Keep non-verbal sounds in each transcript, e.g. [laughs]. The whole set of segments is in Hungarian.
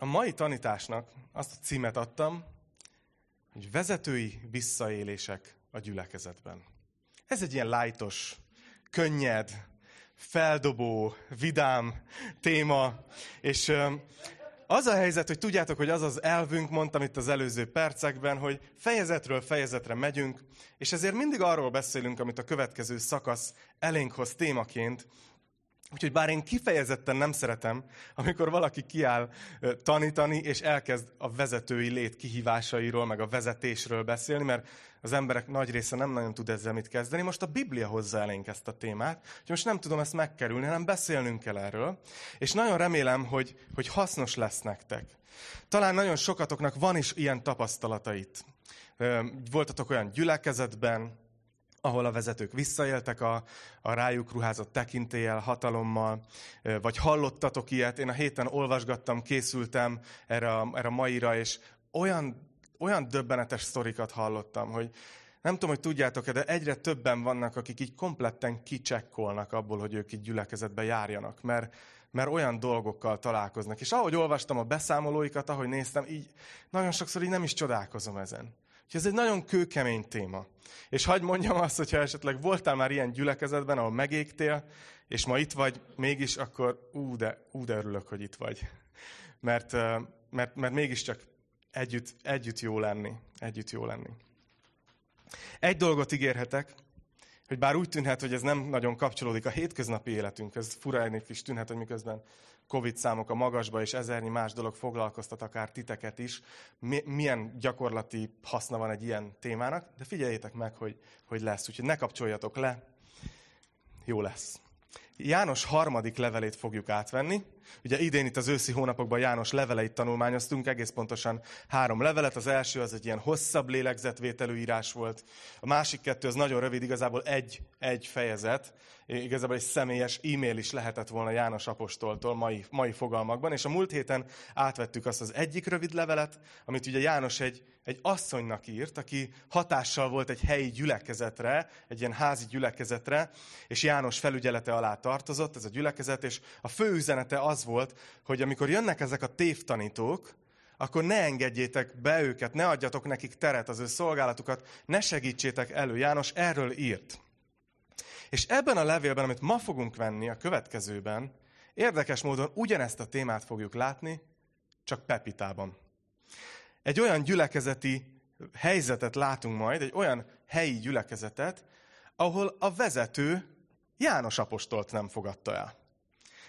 A mai tanításnak azt a címet adtam, hogy vezetői visszaélések a gyülekezetben. Ez egy ilyen lájtos, könnyed, feldobó, vidám téma, és az a helyzet, hogy tudjátok, hogy az az elvünk, mondtam itt az előző percekben, hogy fejezetről fejezetre megyünk, és ezért mindig arról beszélünk, amit a következő szakasz elénk hoz témaként, Úgyhogy bár én kifejezetten nem szeretem, amikor valaki kiáll tanítani, és elkezd a vezetői lét kihívásairól, meg a vezetésről beszélni, mert az emberek nagy része nem nagyon tud ezzel mit kezdeni. Most a Biblia hozza elénk ezt a témát, hogy most nem tudom ezt megkerülni, hanem beszélnünk kell erről. És nagyon remélem, hogy, hogy hasznos lesz nektek. Talán nagyon sokatoknak van is ilyen tapasztalatait. Voltatok olyan gyülekezetben, ahol a vezetők visszaéltek a, a rájuk ruházott tekintéllyel, hatalommal, vagy hallottatok ilyet. Én a héten olvasgattam, készültem erre a, erre a maira, és olyan, olyan döbbenetes sztorikat hallottam, hogy nem tudom, hogy tudjátok-e, de egyre többen vannak, akik így kompletten kicsekkolnak abból, hogy ők így gyülekezetbe járjanak, mert, mert olyan dolgokkal találkoznak. És ahogy olvastam a beszámolóikat, ahogy néztem, így nagyon sokszor így nem is csodálkozom ezen. Úgyhogy ez egy nagyon kőkemény téma. És hagyd mondjam azt, hogyha esetleg voltál már ilyen gyülekezetben, ahol megégtél, és ma itt vagy mégis, akkor ú, de, ú, de örülök, hogy itt vagy. Mert, mert, mert mégiscsak együtt, együtt jó lenni. Együtt jó lenni. Egy dolgot ígérhetek, hogy bár úgy tűnhet, hogy ez nem nagyon kapcsolódik a hétköznapi életünkhez, fura is tűnhet, hogy miközben Covid számok a magasba, és ezernyi más dolog foglalkoztat akár titeket is, milyen gyakorlati haszna van egy ilyen témának, de figyeljétek meg, hogy, hogy lesz. Úgyhogy ne kapcsoljatok le, jó lesz. János harmadik levelét fogjuk átvenni. Ugye idén itt az őszi hónapokban János leveleit tanulmányoztunk, egész pontosan három levelet. Az első az egy ilyen hosszabb lélegzetvételű írás volt. A másik kettő az nagyon rövid, igazából egy, egy fejezet. Igazából egy személyes e-mail is lehetett volna János apostoltól mai, mai fogalmakban. És a múlt héten átvettük azt az egyik rövid levelet, amit ugye János egy, egy asszonynak írt, aki hatással volt egy helyi gyülekezetre, egy ilyen házi gyülekezetre, és János felügyelete alá tartozott ez a gyülekezet, és a fő üzenete az volt, hogy amikor jönnek ezek a tévtanítók, akkor ne engedjétek be őket, ne adjatok nekik teret az ő szolgálatukat, ne segítsétek elő. János erről írt. És ebben a levélben, amit ma fogunk venni a következőben, érdekes módon ugyanezt a témát fogjuk látni, csak Pepitában. Egy olyan gyülekezeti helyzetet látunk majd, egy olyan helyi gyülekezetet, ahol a vezető János apostolt nem fogadta el.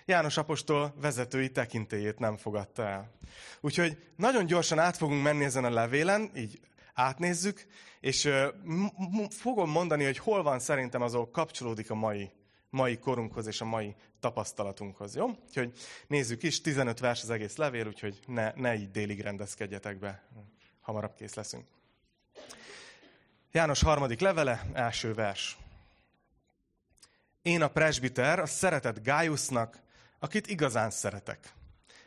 János apostol vezetői tekintélyét nem fogadta el. Úgyhogy nagyon gyorsan át fogunk menni ezen a levélen, így átnézzük, és fogom mondani, hogy hol van szerintem azok kapcsolódik a mai, mai korunkhoz és a mai tapasztalatunkhoz. Jó? Úgyhogy nézzük is, 15 vers az egész levél, úgyhogy ne, ne így délig rendezkedjetek be. Hamarabb kész leszünk. János harmadik levele, első vers. Én a presbiter, a szeretett Gájusznak, akit igazán szeretek.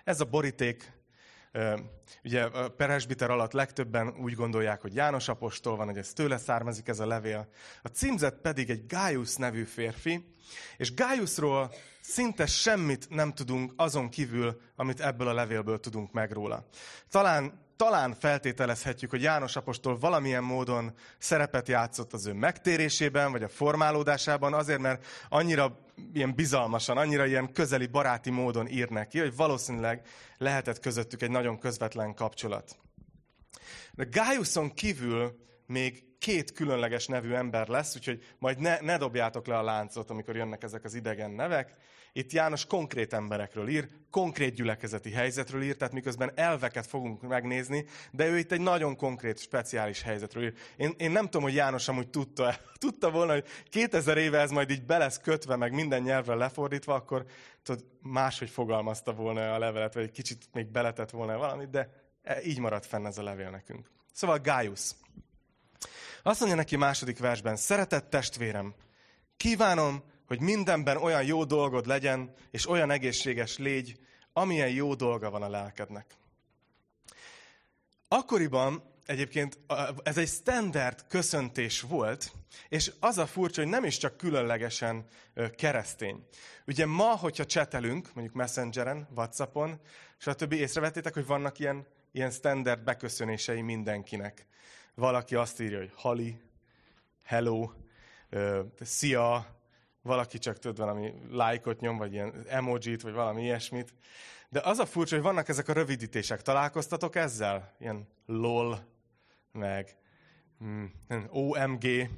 Ez a boríték, ugye a presbiter alatt legtöbben úgy gondolják, hogy János apostol van, hogy ez tőle származik ez a levél. A címzet pedig egy Gájusz nevű férfi, és Gájuszról szinte semmit nem tudunk azon kívül, amit ebből a levélből tudunk meg róla. Talán talán feltételezhetjük, hogy János apostol valamilyen módon szerepet játszott az ő megtérésében, vagy a formálódásában, azért, mert annyira ilyen bizalmasan, annyira ilyen közeli baráti módon ír neki, hogy valószínűleg lehetett közöttük egy nagyon közvetlen kapcsolat. De Gájuszon kívül még két különleges nevű ember lesz, úgyhogy majd ne, ne dobjátok le a láncot, amikor jönnek ezek az idegen nevek. Itt János konkrét emberekről ír, konkrét gyülekezeti helyzetről ír, tehát miközben elveket fogunk megnézni, de ő itt egy nagyon konkrét, speciális helyzetről ír. Én, én nem tudom, hogy János amúgy tudta, tudta volna, hogy 2000 éve ez majd így be lesz kötve, meg minden nyelvre lefordítva, akkor tudod, máshogy fogalmazta volna a levelet, vagy egy kicsit még beletett volna valamit, de így maradt fenn ez a levél nekünk. Szóval Gájusz. Azt mondja neki második versben, szeretett testvérem, kívánom, hogy mindenben olyan jó dolgod legyen, és olyan egészséges légy, amilyen jó dolga van a lelkednek. Akkoriban egyébként ez egy standard köszöntés volt, és az a furcsa, hogy nem is csak különlegesen keresztény. Ugye ma, hogyha csetelünk, mondjuk Messengeren, Whatsappon, stb. észrevettétek, hogy vannak ilyen, ilyen standard beköszönései mindenkinek. Valaki azt írja, hogy hali, hello, szia, valaki csak tud valami lájkot nyom, vagy ilyen emojit, vagy valami ilyesmit. De az a furcsa, hogy vannak ezek a rövidítések. Találkoztatok ezzel? Ilyen LOL, meg mm, OMG.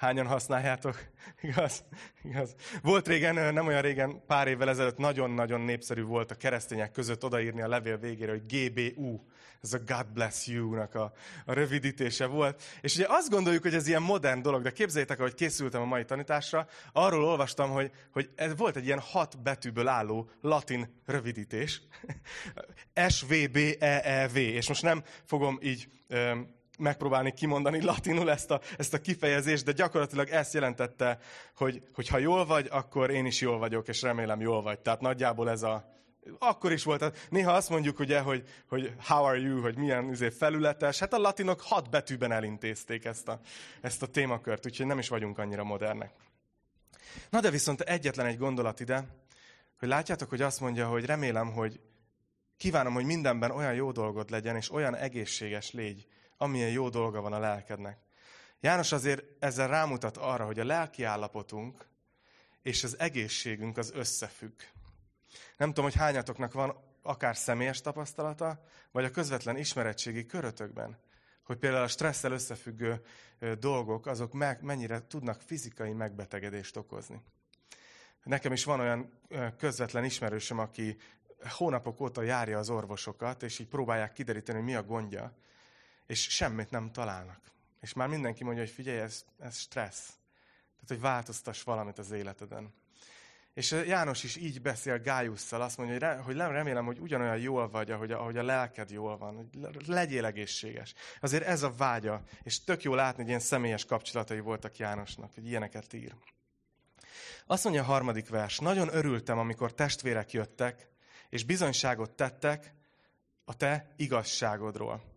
Hányan használjátok? [laughs] Igaz? Igaz. Volt régen, nem olyan régen, pár évvel ezelőtt nagyon-nagyon népszerű volt a keresztények között odaírni a levél végére, hogy GBU ez a God bless you-nak a, a rövidítése volt. És ugye azt gondoljuk, hogy ez ilyen modern dolog, de képzeljétek, hogy készültem a mai tanításra, arról olvastam, hogy, hogy ez volt egy ilyen hat betűből álló latin rövidítés. [laughs] SVBEEV, és most nem fogom így megpróbálni kimondani latinul ezt a, ezt a kifejezést, de gyakorlatilag ezt jelentette, hogy, hogy ha jól vagy, akkor én is jól vagyok, és remélem jól vagy. Tehát nagyjából ez a, akkor is volt. Néha azt mondjuk, ugye, hogy, hogy how are you, hogy milyen azért felületes. Hát a latinok hat betűben elintézték ezt a, ezt a témakört, úgyhogy nem is vagyunk annyira modernek. Na de viszont egyetlen egy gondolat ide, hogy látjátok, hogy azt mondja, hogy remélem, hogy kívánom, hogy mindenben olyan jó dolgod legyen, és olyan egészséges légy, amilyen jó dolga van a lelkednek. János azért ezzel rámutat arra, hogy a lelki állapotunk és az egészségünk az összefügg. Nem tudom, hogy hányatoknak van akár személyes tapasztalata, vagy a közvetlen ismeretségi körötökben, hogy például a stresszel összefüggő dolgok, azok meg, mennyire tudnak fizikai megbetegedést okozni. Nekem is van olyan közvetlen ismerősöm, aki hónapok óta járja az orvosokat, és így próbálják kideríteni, hogy mi a gondja, és semmit nem találnak. És már mindenki mondja, hogy figyelj, ez, ez stressz. Tehát, hogy változtass valamit az életeden. És János is így beszél Gájusszal, azt mondja, hogy, re, remélem, hogy ugyanolyan jól vagy, ahogy ahogy a lelked jól van, hogy legyél egészséges. Azért ez a vágya, és tök jó látni, hogy ilyen személyes kapcsolatai voltak Jánosnak, hogy ilyeneket ír. Azt mondja a harmadik vers, nagyon örültem, amikor testvérek jöttek, és bizonyságot tettek a te igazságodról.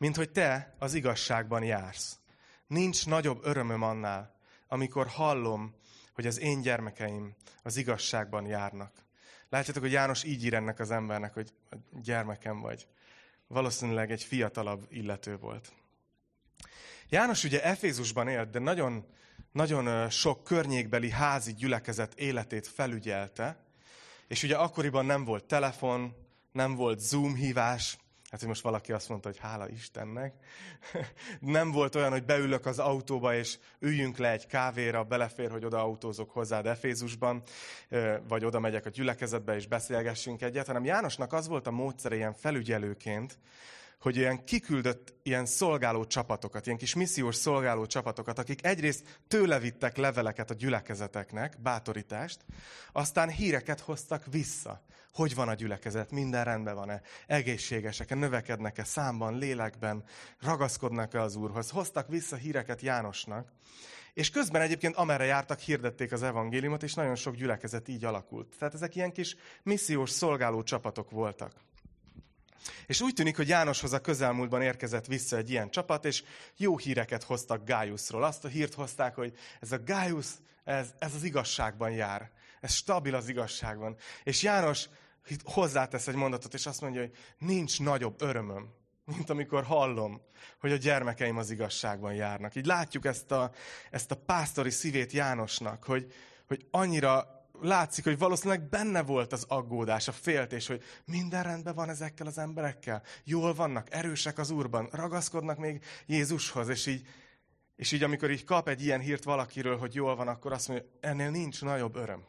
Mint hogy te az igazságban jársz. Nincs nagyobb örömöm annál, amikor hallom, hogy az én gyermekeim az igazságban járnak. Látjátok, hogy János így ír ennek az embernek, hogy gyermekem vagy. Valószínűleg egy fiatalabb illető volt. János ugye Efézusban élt, de nagyon, nagyon sok környékbeli házi gyülekezet életét felügyelte, és ugye akkoriban nem volt telefon, nem volt Zoom hívás, Hát, hogy most valaki azt mondta, hogy hála Istennek. [laughs] Nem volt olyan, hogy beülök az autóba, és üljünk le egy kávéra, belefér, hogy oda autózok hozzád Efézusban, vagy oda megyek a gyülekezetbe, és beszélgessünk egyet, hanem Jánosnak az volt a módszer ilyen felügyelőként, hogy ilyen kiküldött ilyen szolgáló csapatokat, ilyen kis missziós szolgáló csapatokat, akik egyrészt tőle vittek leveleket a gyülekezeteknek, bátorítást, aztán híreket hoztak vissza. Hogy van a gyülekezet, minden rendben van-e, egészségesek-e, növekednek-e számban, lélekben, ragaszkodnak-e az Úrhoz. Hoztak vissza híreket Jánosnak, és közben egyébként amerre jártak, hirdették az evangéliumot, és nagyon sok gyülekezet így alakult. Tehát ezek ilyen kis missziós szolgáló csapatok voltak. És úgy tűnik, hogy Jánoshoz a közelmúltban érkezett vissza egy ilyen csapat, és jó híreket hoztak Gájuszról. Azt a hírt hozták, hogy ez a Gájusz, ez, ez az igazságban jár. Ez stabil az igazságban. És János hozzátesz egy mondatot, és azt mondja, hogy nincs nagyobb örömöm, mint amikor hallom, hogy a gyermekeim az igazságban járnak. Így látjuk ezt a, ezt a pásztori szívét Jánosnak, hogy, hogy annyira látszik, hogy valószínűleg benne volt az aggódás, a féltés, hogy minden rendben van ezekkel az emberekkel, jól vannak, erősek az Úrban, ragaszkodnak még Jézushoz, és így, és így amikor így kap egy ilyen hírt valakiről, hogy jól van, akkor azt mondja, ennél nincs nagyobb öröm.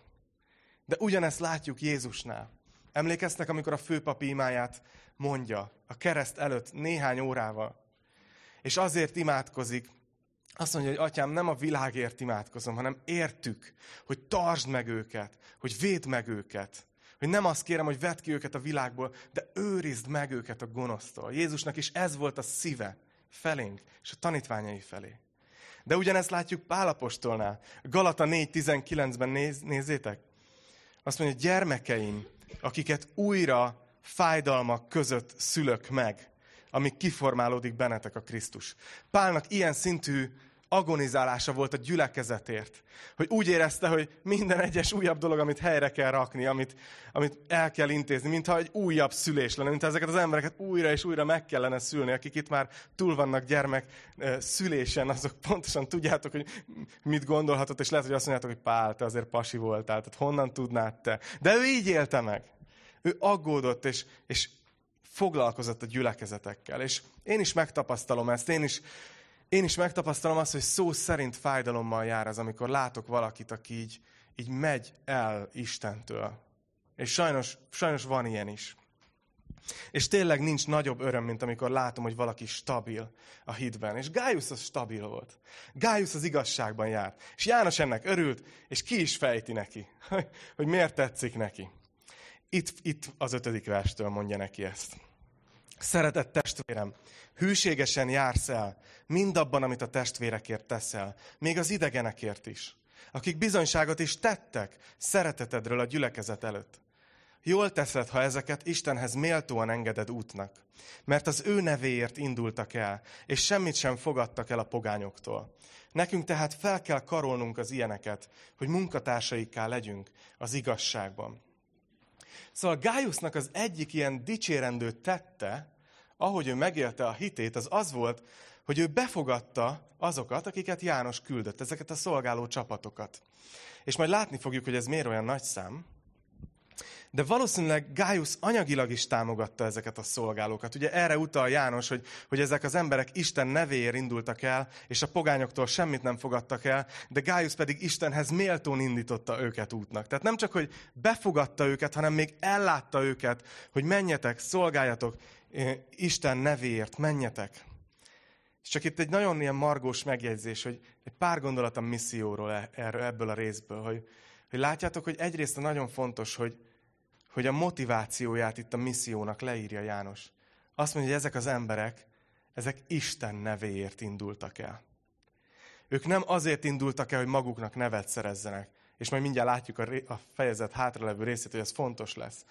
De ugyanezt látjuk Jézusnál. Emlékeztek, amikor a főpapi imáját mondja, a kereszt előtt néhány órával, és azért imádkozik, azt mondja, hogy atyám, nem a világért imádkozom, hanem értük, hogy tartsd meg őket, hogy védd meg őket. Hogy nem azt kérem, hogy vedd ki őket a világból, de őrizd meg őket a gonosztól. Jézusnak is ez volt a szíve felénk, és a tanítványai felé. De ugyanezt látjuk Pálapostolnál. Galata 4.19-ben néz, nézzétek. Azt mondja, gyermekeim, akiket újra fájdalmak között szülök meg, amíg kiformálódik bennetek a Krisztus. Pálnak ilyen szintű agonizálása volt a gyülekezetért. Hogy úgy érezte, hogy minden egyes újabb dolog, amit helyre kell rakni, amit, amit el kell intézni, mintha egy újabb szülés lenne, mintha ezeket az embereket újra és újra meg kellene szülni, akik itt már túl vannak gyermek szülésen, azok pontosan tudjátok, hogy mit gondolhatott, és lehet, hogy azt mondjátok, hogy Pál, te azért pasi voltál, tehát honnan tudnád te. De ő így élte meg. Ő aggódott, és, és foglalkozott a gyülekezetekkel. És én is megtapasztalom ezt, én is én is megtapasztalom azt, hogy szó szerint fájdalommal jár az, amikor látok valakit, aki így, így megy el Istentől. És sajnos, sajnos van ilyen is. És tényleg nincs nagyobb öröm, mint amikor látom, hogy valaki stabil a hitben. És Gájusz az stabil volt. Gájusz az igazságban járt. És János ennek örült, és ki is fejti neki, [laughs] hogy miért tetszik neki. Itt, itt az ötödik verstől mondja neki ezt. Szeretett testvérem, hűségesen jársz el, mindabban, amit a testvérekért teszel, még az idegenekért is, akik bizonyságot is tettek szeretetedről a gyülekezet előtt. Jól teszed, ha ezeket Istenhez méltóan engeded útnak, mert az ő nevéért indultak el, és semmit sem fogadtak el a pogányoktól. Nekünk tehát fel kell karolnunk az ilyeneket, hogy munkatársaikká legyünk az igazságban. Szóval Gájusznak az egyik ilyen dicsérendő tette, ahogy ő megélte a hitét, az az volt, hogy ő befogadta azokat, akiket János küldött, ezeket a szolgáló csapatokat. És majd látni fogjuk, hogy ez miért olyan nagy szám. De valószínűleg Gájusz anyagilag is támogatta ezeket a szolgálókat. Ugye erre utal János, hogy, hogy ezek az emberek Isten nevéért indultak el, és a pogányoktól semmit nem fogadtak el, de Gájusz pedig Istenhez méltón indította őket útnak. Tehát nem csak, hogy befogadta őket, hanem még ellátta őket, hogy menjetek, szolgáljatok, eh, Isten nevéért, menjetek. És csak itt egy nagyon ilyen margós megjegyzés, hogy egy pár gondolat a misszióról e, erről, ebből a részből, hogy, hogy látjátok, hogy egyrészt nagyon fontos, hogy, hogy a motivációját itt a missziónak leírja János. Azt mondja, hogy ezek az emberek, ezek Isten nevéért indultak el. Ők nem azért indultak el, hogy maguknak nevet szerezzenek, és majd mindjárt látjuk a, fejezet hátralevő részét, hogy ez fontos lesz,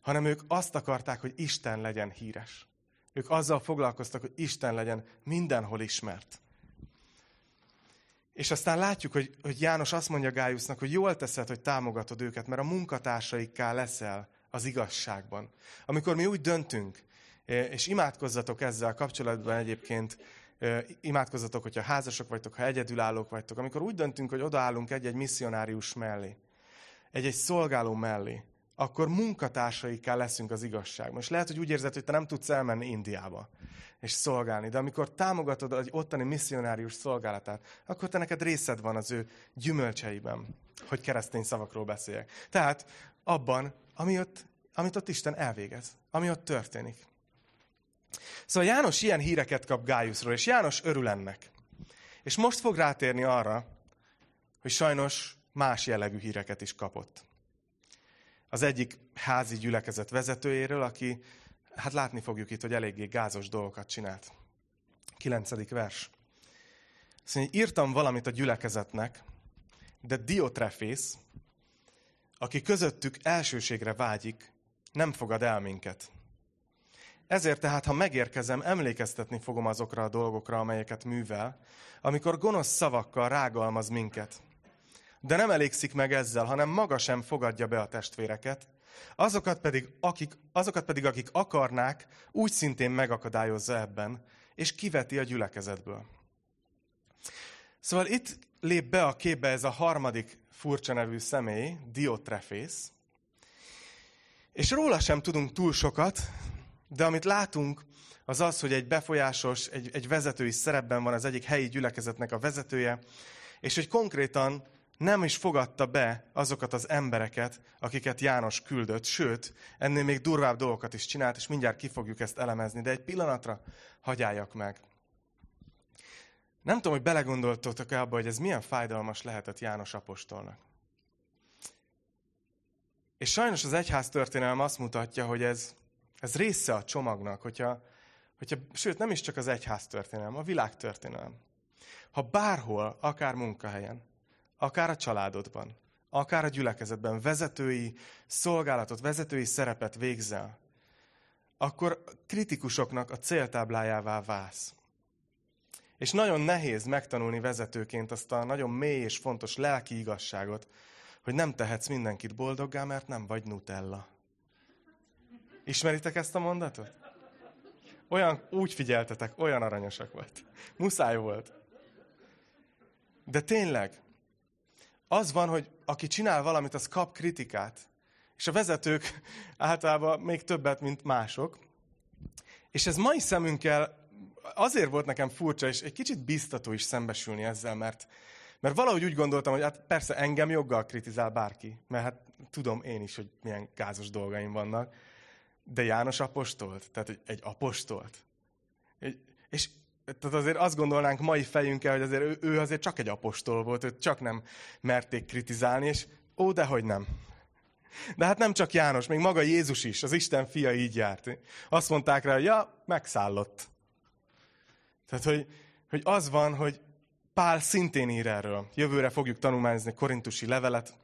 hanem ők azt akarták, hogy Isten legyen híres. Ők azzal foglalkoztak, hogy Isten legyen mindenhol ismert. És aztán látjuk, hogy, hogy János azt mondja Gájusznak, hogy jól teszed, hogy támogatod őket, mert a munkatársaikká leszel az igazságban. Amikor mi úgy döntünk, és imádkozzatok ezzel kapcsolatban egyébként, imádkozzatok, hogyha házasok vagytok, ha egyedülállók vagytok, amikor úgy döntünk, hogy odaállunk egy-egy misszionárius mellé, egy-egy szolgáló mellé, akkor munkatársaikká leszünk az igazságban. És lehet, hogy úgy érzed, hogy te nem tudsz elmenni Indiába és szolgálni, de amikor támogatod egy ottani misszionárius szolgálatát, akkor te neked részed van az ő gyümölcseiben, hogy keresztény szavakról beszéljek. Tehát abban, ami ott, amit ott Isten elvégez, ami ott történik. Szóval János ilyen híreket kap Gájuszról, és János örül ennek. És most fog rátérni arra, hogy sajnos más jellegű híreket is kapott az egyik házi gyülekezet vezetőjéről, aki, hát látni fogjuk itt, hogy eléggé gázos dolgokat csinált. Kilencedik vers. Mondja, írtam valamit a gyülekezetnek, de Diotrefész, aki közöttük elsőségre vágyik, nem fogad el minket. Ezért tehát, ha megérkezem, emlékeztetni fogom azokra a dolgokra, amelyeket művel, amikor gonosz szavakkal rágalmaz minket de nem elégszik meg ezzel, hanem maga sem fogadja be a testvéreket. Azokat pedig, akik, azokat pedig, akik akarnák, úgy szintén megakadályozza ebben, és kiveti a gyülekezetből. Szóval itt lép be a képbe ez a harmadik furcsa nevű személy, Diotrefész, és róla sem tudunk túl sokat, de amit látunk, az az, hogy egy befolyásos, egy, egy vezetői szerepben van az egyik helyi gyülekezetnek a vezetője, és hogy konkrétan nem is fogadta be azokat az embereket, akiket János küldött, sőt, ennél még durvább dolgokat is csinált, és mindjárt ki fogjuk ezt elemezni, de egy pillanatra hagyjáljak meg. Nem tudom, hogy belegondoltok-e abba, hogy ez milyen fájdalmas lehetett János apostolnak. És sajnos az egyház történelem azt mutatja, hogy ez, ez része a csomagnak, hogyha, hogyha, sőt nem is csak az egyház történelem, a világ történelem. Ha bárhol, akár munkahelyen, akár a családodban, akár a gyülekezetben vezetői szolgálatot, vezetői szerepet végzel, akkor kritikusoknak a céltáblájává válsz. És nagyon nehéz megtanulni vezetőként azt a nagyon mély és fontos lelki igazságot, hogy nem tehetsz mindenkit boldoggá, mert nem vagy Nutella. Ismeritek ezt a mondatot? Olyan, úgy figyeltetek, olyan aranyosak volt. Muszáj volt. De tényleg, az van, hogy aki csinál valamit, az kap kritikát. És a vezetők [laughs] általában még többet, mint mások. És ez mai szemünkkel azért volt nekem furcsa, és egy kicsit biztató is szembesülni ezzel, mert, mert valahogy úgy gondoltam, hogy hát persze engem joggal kritizál bárki, mert hát tudom én is, hogy milyen gázos dolgaim vannak, de János apostolt, tehát egy, egy apostolt. Egy, és tehát azért azt gondolnánk mai fejünkkel, hogy azért ő, ő azért csak egy apostol volt, őt csak nem merték kritizálni, és ó, dehogy nem. De hát nem csak János, még maga Jézus is, az Isten fia így járt. Azt mondták rá, hogy ja, megszállott. Tehát, hogy, hogy az van, hogy Pál szintén ír erről. Jövőre fogjuk tanulmányozni korintusi levelet,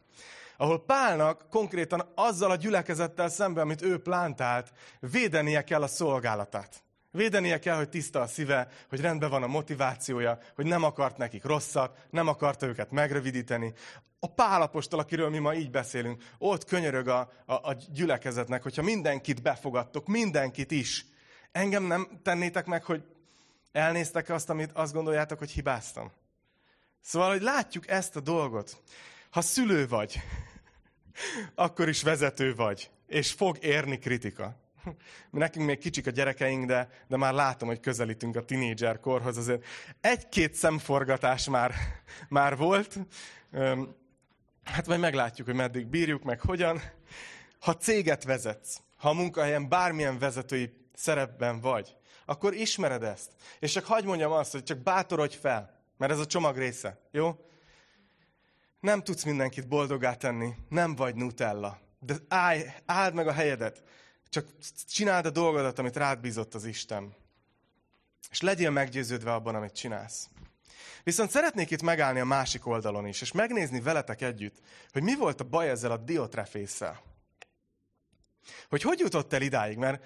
ahol Pálnak konkrétan azzal a gyülekezettel szemben, amit ő plántált, védenie kell a szolgálatát. Védenie kell, hogy tiszta a szíve, hogy rendben van a motivációja, hogy nem akart nekik rosszat, nem akarta őket megrövidíteni. A pálapostól, akiről mi ma így beszélünk, ott könyörög a, a, a gyülekezetnek, hogyha mindenkit befogadtok, mindenkit is, engem nem tennétek meg, hogy elnéztek azt, amit azt gondoljátok, hogy hibáztam. Szóval, hogy látjuk ezt a dolgot. Ha szülő vagy, [laughs] akkor is vezető vagy, és fog érni kritika. [laughs] Nekünk még kicsik a gyerekeink, de, de már látom, hogy közelítünk a tinédzser korhoz. Azért egy-két szemforgatás már, [laughs] már volt. Hát majd meglátjuk, hogy meddig bírjuk, meg hogyan. Ha céget vezetsz, ha a munkahelyen bármilyen vezetői szerepben vagy, akkor ismered ezt. És csak hagyd mondjam azt, hogy csak bátorodj fel, mert ez a csomag része, jó? Nem tudsz mindenkit boldogá tenni, nem vagy Nutella. De állj, áld meg a helyedet. Csak csináld a dolgodat, amit rád bízott az Isten. És legyél meggyőződve abban, amit csinálsz. Viszont szeretnék itt megállni a másik oldalon is, és megnézni veletek együtt, hogy mi volt a baj ezzel a diotrefésszel. Hogy hogy jutott el idáig, mert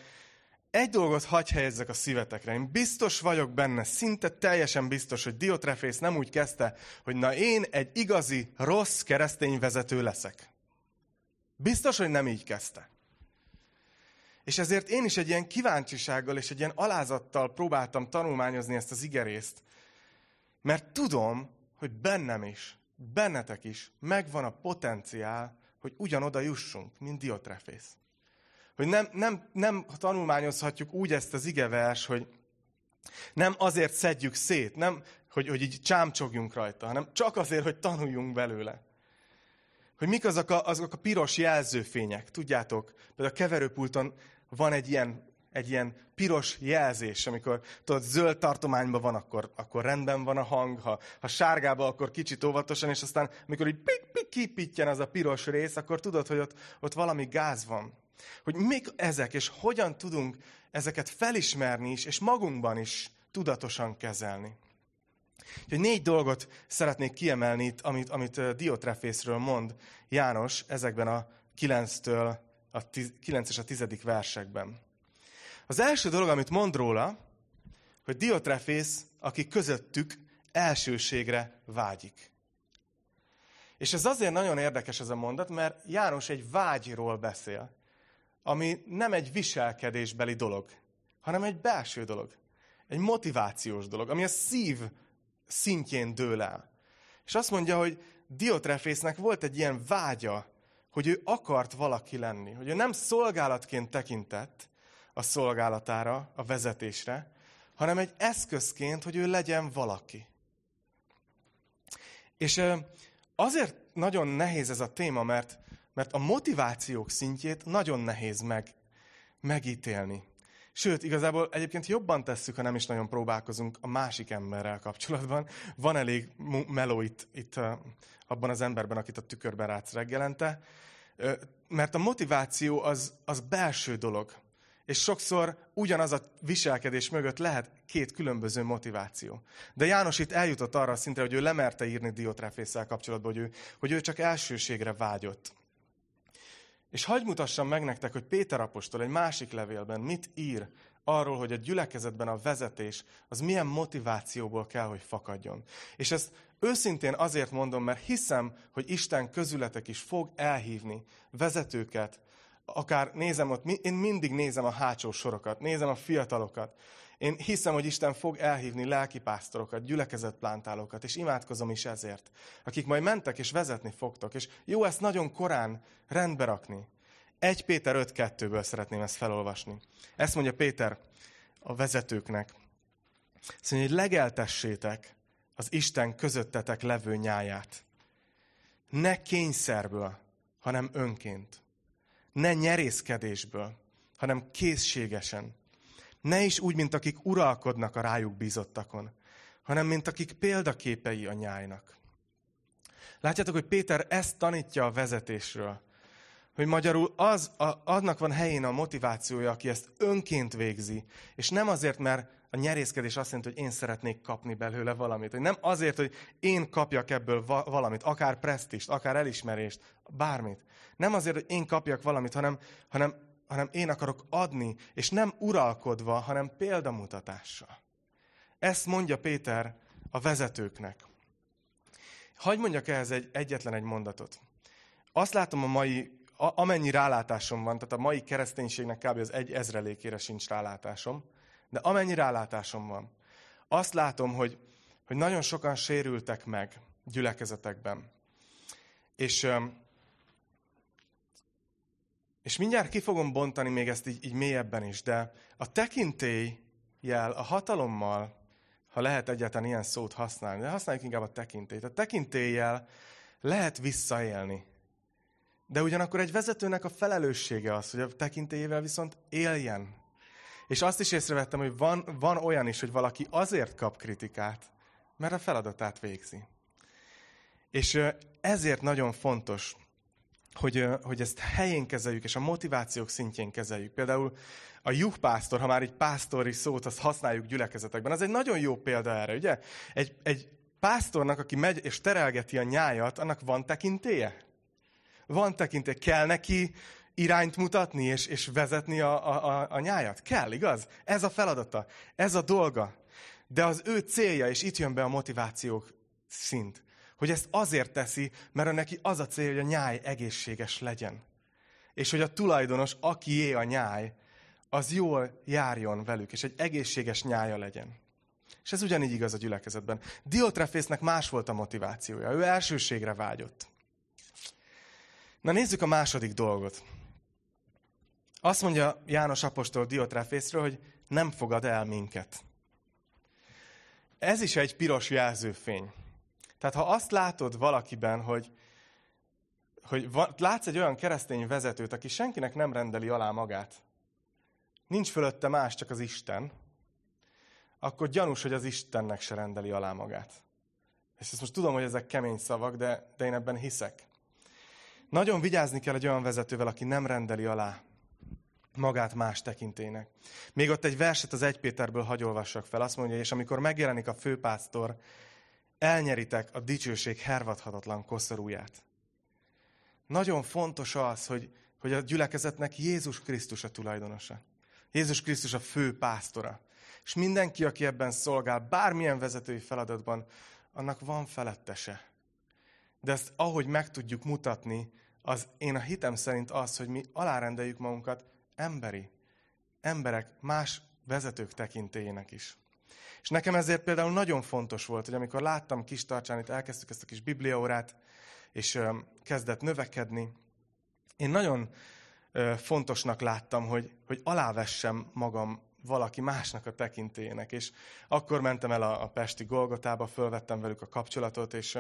egy dolgot hagy helyezzek a szívetekre. Én biztos vagyok benne, szinte teljesen biztos, hogy Diotrefész nem úgy kezdte, hogy na én egy igazi, rossz keresztény vezető leszek. Biztos, hogy nem így kezdte. És ezért én is egy ilyen kíváncsisággal és egy ilyen alázattal próbáltam tanulmányozni ezt az igerészt. Mert tudom, hogy bennem is, bennetek is megvan a potenciál, hogy ugyanoda jussunk, mint Diotrefész. Hogy nem, nem, nem tanulmányozhatjuk úgy ezt az igevers, hogy nem azért szedjük szét, nem, hogy, hogy így csámcsogjunk rajta, hanem csak azért, hogy tanuljunk belőle. Hogy mik azok a, azok a piros jelzőfények, tudjátok? Például a keverőpulton van egy ilyen, egy ilyen piros jelzés, amikor tudod, zöld tartományban van, akkor, akkor rendben van a hang, ha, ha sárgában, akkor kicsit óvatosan, és aztán, amikor így pik, pik, kipítjen az a piros rész, akkor tudod, hogy ott, ott valami gáz van. Hogy mik ezek, és hogyan tudunk ezeket felismerni is, és magunkban is tudatosan kezelni. Úgyhogy négy dolgot szeretnék kiemelni itt, amit, amit Diotrefészről mond János ezekben a 9-től a 9 és a 10. versekben. Az első dolog, amit mond róla, hogy Diotrefész, aki közöttük elsőségre vágyik. És ez azért nagyon érdekes ez a mondat, mert János egy vágyról beszél ami nem egy viselkedésbeli dolog, hanem egy belső dolog. Egy motivációs dolog, ami a szív szintjén dől el. És azt mondja, hogy Diotrefésznek volt egy ilyen vágya, hogy ő akart valaki lenni, hogy ő nem szolgálatként tekintett a szolgálatára, a vezetésre, hanem egy eszközként, hogy ő legyen valaki. És azért nagyon nehéz ez a téma, mert mert a motivációk szintjét nagyon nehéz meg, megítélni. Sőt, igazából egyébként jobban tesszük, ha nem is nagyon próbálkozunk a másik emberrel kapcsolatban. Van elég meló itt, itt abban az emberben, akit a tükörben rátsz reggelente. Mert a motiváció az, az belső dolog. És sokszor ugyanaz a viselkedés mögött lehet két különböző motiváció. De János itt eljutott arra a szintre, hogy ő lemerte írni Diotrefésszel kapcsolatban, hogy ő, hogy ő csak elsőségre vágyott. És hagyd mutassam meg nektek, hogy Péter apostol egy másik levélben mit ír arról, hogy a gyülekezetben a vezetés az milyen motivációból kell, hogy fakadjon. És ezt őszintén azért mondom, mert hiszem, hogy Isten közületek is fog elhívni vezetőket, akár nézem ott, én mindig nézem a hátsó sorokat, nézem a fiatalokat. Én hiszem, hogy Isten fog elhívni lelkipásztorokat, gyülekezetplántálókat, és imádkozom is ezért, akik majd mentek és vezetni fogtok. És jó ezt nagyon korán rendbe rakni. 1 Péter 5.2-ből szeretném ezt felolvasni. Ezt mondja Péter a vezetőknek. Azt mondja, hogy legeltessétek az Isten közöttetek levő nyáját. Ne kényszerből, hanem önként. Ne nyerészkedésből, hanem készségesen. Ne is úgy, mint akik uralkodnak a rájuk bízottakon, hanem mint akik példaképei a nyájnak. Látjátok, hogy Péter ezt tanítja a vezetésről hogy magyarul az, a, annak van helyén a motivációja, aki ezt önként végzi, és nem azért, mert a nyerészkedés azt jelenti, hogy én szeretnék kapni belőle valamit. Hogy nem azért, hogy én kapjak ebből va- valamit, akár presztist, akár elismerést, bármit. Nem azért, hogy én kapjak valamit, hanem, hanem, hanem én akarok adni, és nem uralkodva, hanem példamutatással. Ezt mondja Péter a vezetőknek. Hagy mondjak ehhez egy, egyetlen egy mondatot. Azt látom a mai amennyi rálátásom van, tehát a mai kereszténységnek kb. az egy ezrelékére sincs rálátásom, de amennyi rálátásom van, azt látom, hogy, hogy nagyon sokan sérültek meg gyülekezetekben. És, és mindjárt ki fogom bontani még ezt így, így mélyebben is, de a tekintélyjel, a hatalommal, ha lehet egyáltalán ilyen szót használni, de használjuk inkább a tekintélyt. A tekintélyjel lehet visszaélni. De ugyanakkor egy vezetőnek a felelőssége az, hogy a tekintélyével viszont éljen. És azt is észrevettem, hogy van, van olyan is, hogy valaki azért kap kritikát, mert a feladatát végzi. És ezért nagyon fontos, hogy, hogy ezt helyén kezeljük, és a motivációk szintjén kezeljük. Például a juhpásztor, ha már egy pásztori szót azt használjuk gyülekezetekben, az egy nagyon jó példa erre, ugye? Egy, egy pásztornak, aki megy és terelgeti a nyájat, annak van tekintélye? Van tekintély, kell neki irányt mutatni és, és vezetni a, a, a, a nyájat? Kell, igaz? Ez a feladata, ez a dolga. De az ő célja, és itt jön be a motivációk szint, hogy ezt azért teszi, mert neki az a célja, hogy a nyáj egészséges legyen. És hogy a tulajdonos, akié a nyáj, az jól járjon velük, és egy egészséges nyája legyen. És ez ugyanígy igaz a gyülekezetben. Diotrefésznek más volt a motivációja. Ő elsőségre vágyott. Na nézzük a második dolgot. Azt mondja János apostol Diotráfészről, hogy nem fogad el minket. Ez is egy piros jelzőfény. Tehát ha azt látod valakiben, hogy, hogy látsz egy olyan keresztény vezetőt, aki senkinek nem rendeli alá magát, nincs fölötte más, csak az Isten, akkor gyanús, hogy az Istennek se rendeli alá magát. És ezt most tudom, hogy ezek kemény szavak, de, de én ebben hiszek. Nagyon vigyázni kell egy olyan vezetővel, aki nem rendeli alá magát más tekintének. Még ott egy verset az 1 Péterből hagyolvassak fel. Azt mondja, és amikor megjelenik a főpásztor, elnyeritek a dicsőség hervadhatatlan koszorúját. Nagyon fontos az, hogy, hogy a gyülekezetnek Jézus Krisztus a tulajdonosa. Jézus Krisztus a fő pásztora. És mindenki, aki ebben szolgál, bármilyen vezetői feladatban, annak van felettese. De ezt ahogy meg tudjuk mutatni, az én a hitem szerint az, hogy mi alárendeljük magunkat emberi, emberek, más vezetők tekintélyének is. És nekem ezért például nagyon fontos volt, hogy amikor láttam kis tartsán, itt elkezdtük ezt a kis bibliaórát, és kezdett növekedni, én nagyon fontosnak láttam, hogy, hogy alávessem magam valaki másnak a tekintélyének. És akkor mentem el a, a Pesti Golgotába, fölvettem velük a kapcsolatot, és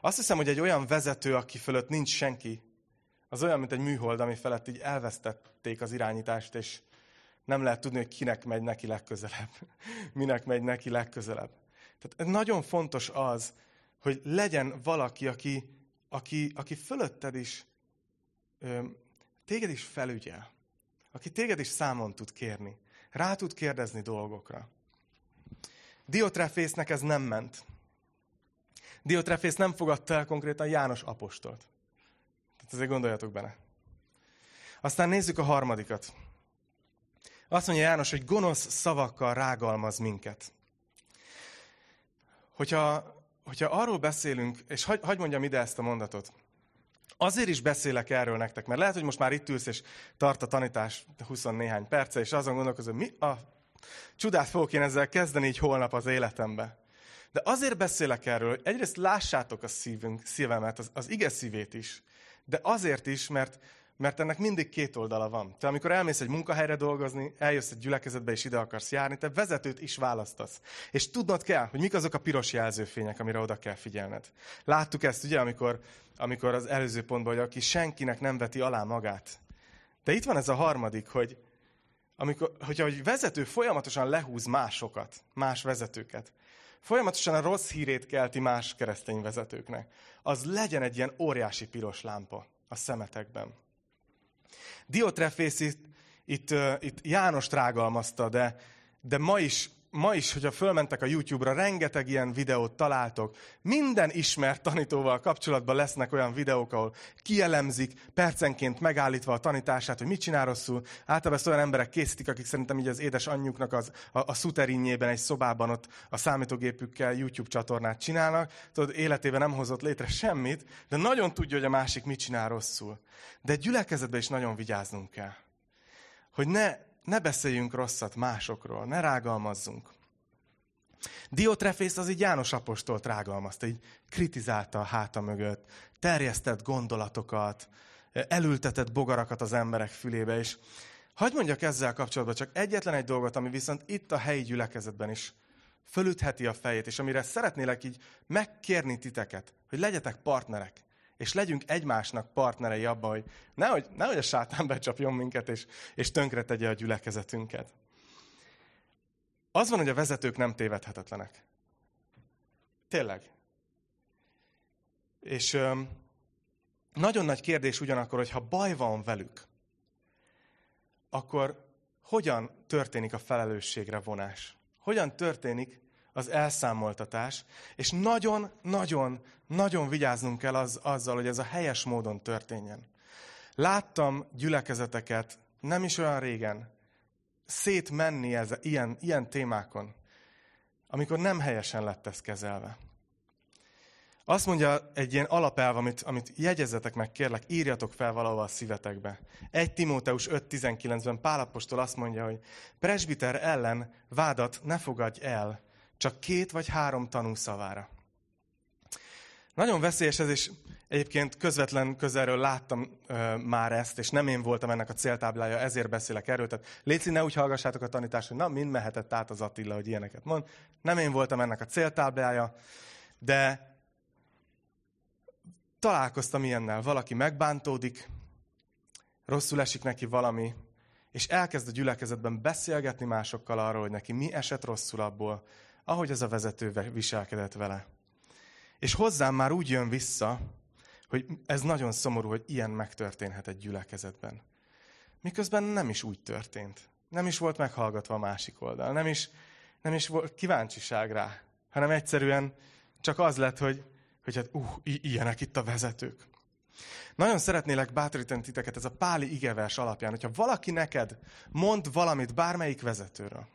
azt hiszem, hogy egy olyan vezető, aki fölött nincs senki, az olyan, mint egy műhold, ami felett így elvesztették az irányítást, és nem lehet tudni, hogy kinek megy neki legközelebb. [laughs] Minek megy neki legközelebb. Tehát nagyon fontos az, hogy legyen valaki, aki, aki, aki fölötted is, ö, téged is felügyel. Aki téged is számon tud kérni. Rá tud kérdezni dolgokra. Diotrefésznek ez nem ment. Diotrefész nem fogadta el konkrétan János apostolt. Tehát azért gondoljatok bele. Aztán nézzük a harmadikat. Azt mondja János, hogy gonosz szavakkal rágalmaz minket. Hogyha, hogyha arról beszélünk, és hagy, hagy mondjam ide ezt a mondatot, Azért is beszélek erről nektek, mert lehet, hogy most már itt ülsz, és tart a tanítás 20 néhány perce, és azon gondolkozom, mi a csodát fogok én ezzel kezdeni így holnap az életembe. De azért beszélek erről, hogy egyrészt lássátok a szívünk, szívemet, az, az ige szívét is, de azért is, mert, mert ennek mindig két oldala van. Te amikor elmész egy munkahelyre dolgozni, eljössz egy gyülekezetbe és ide akarsz járni, te vezetőt is választasz. És tudnod kell, hogy mik azok a piros jelzőfények, amire oda kell figyelned. Láttuk ezt ugye, amikor, amikor az előző pontban, hogy aki senkinek nem veti alá magát. De itt van ez a harmadik, hogy amikor, hogyha egy vezető folyamatosan lehúz másokat, más vezetőket, folyamatosan a rossz hírét kelti más keresztény vezetőknek, az legyen egy ilyen óriási piros lámpa a szemetekben. Diotrefész itt, itt, itt János rágalmazta, de, de ma is ma is, hogyha fölmentek a YouTube-ra, rengeteg ilyen videót találtok. Minden ismert tanítóval kapcsolatban lesznek olyan videók, ahol kielemzik, percenként megállítva a tanítását, hogy mit csinál rosszul. Általában ezt olyan emberek készítik, akik szerintem így az édes anyjuknak az, a, a szuterinjében, egy szobában ott a számítógépükkel YouTube csatornát csinálnak. Tudod, életében nem hozott létre semmit, de nagyon tudja, hogy a másik mit csinál rosszul. De gyülekezetben is nagyon vigyáznunk kell. Hogy ne ne beszéljünk rosszat másokról, ne rágalmazzunk. Diotrefész az így János apostolt rágalmazta, így kritizálta a háta mögött, terjesztett gondolatokat, elültetett bogarakat az emberek fülébe, és hagyd mondjak ezzel kapcsolatban csak egyetlen egy dolgot, ami viszont itt a helyi gyülekezetben is fölütheti a fejét, és amire szeretnélek így megkérni titeket, hogy legyetek partnerek és legyünk egymásnak partnerei abban, hogy nehogy, nehogy a sátán becsapjon minket, és, és tönkre tegye a gyülekezetünket. Az van, hogy a vezetők nem tévedhetetlenek. Tényleg. És öm, nagyon nagy kérdés ugyanakkor, hogy ha baj van velük, akkor hogyan történik a felelősségre vonás? Hogyan történik az elszámoltatás, és nagyon-nagyon-nagyon vigyáznunk kell az, azzal, hogy ez a helyes módon történjen. Láttam gyülekezeteket nem is olyan régen szétmenni ez, ilyen, ilyen témákon, amikor nem helyesen lett ez kezelve. Azt mondja egy ilyen alapelv, amit, amit jegyezetek meg, kérlek, írjatok fel valahol a szívetekbe. Egy Timóteus 5.19-ben Pálapostól azt mondja, hogy presbiter ellen vádat ne fogadj el, csak két vagy három tanú szavára. Nagyon veszélyes ez, és egyébként közvetlen közelről láttam ö, már ezt, és nem én voltam ennek a céltáblája, ezért beszélek erről. Tehát Léci, ne úgy hallgassátok a tanítást, hogy na, mind mehetett át az Attila, hogy ilyeneket mond. Nem én voltam ennek a céltáblája, de találkoztam ilyennel. Valaki megbántódik, rosszul esik neki valami, és elkezd a gyülekezetben beszélgetni másokkal arról, hogy neki mi esett rosszul abból, ahogy az a vezető viselkedett vele. És hozzám már úgy jön vissza, hogy ez nagyon szomorú, hogy ilyen megtörténhet egy gyülekezetben. Miközben nem is úgy történt. Nem is volt meghallgatva a másik oldal. Nem is, nem is volt kíváncsiság rá. Hanem egyszerűen csak az lett, hogy, hogy hát uh, ilyenek itt a vezetők. Nagyon szeretnélek bátorítani titeket ez a páli igevers alapján, hogyha valaki neked mond valamit bármelyik vezetőről,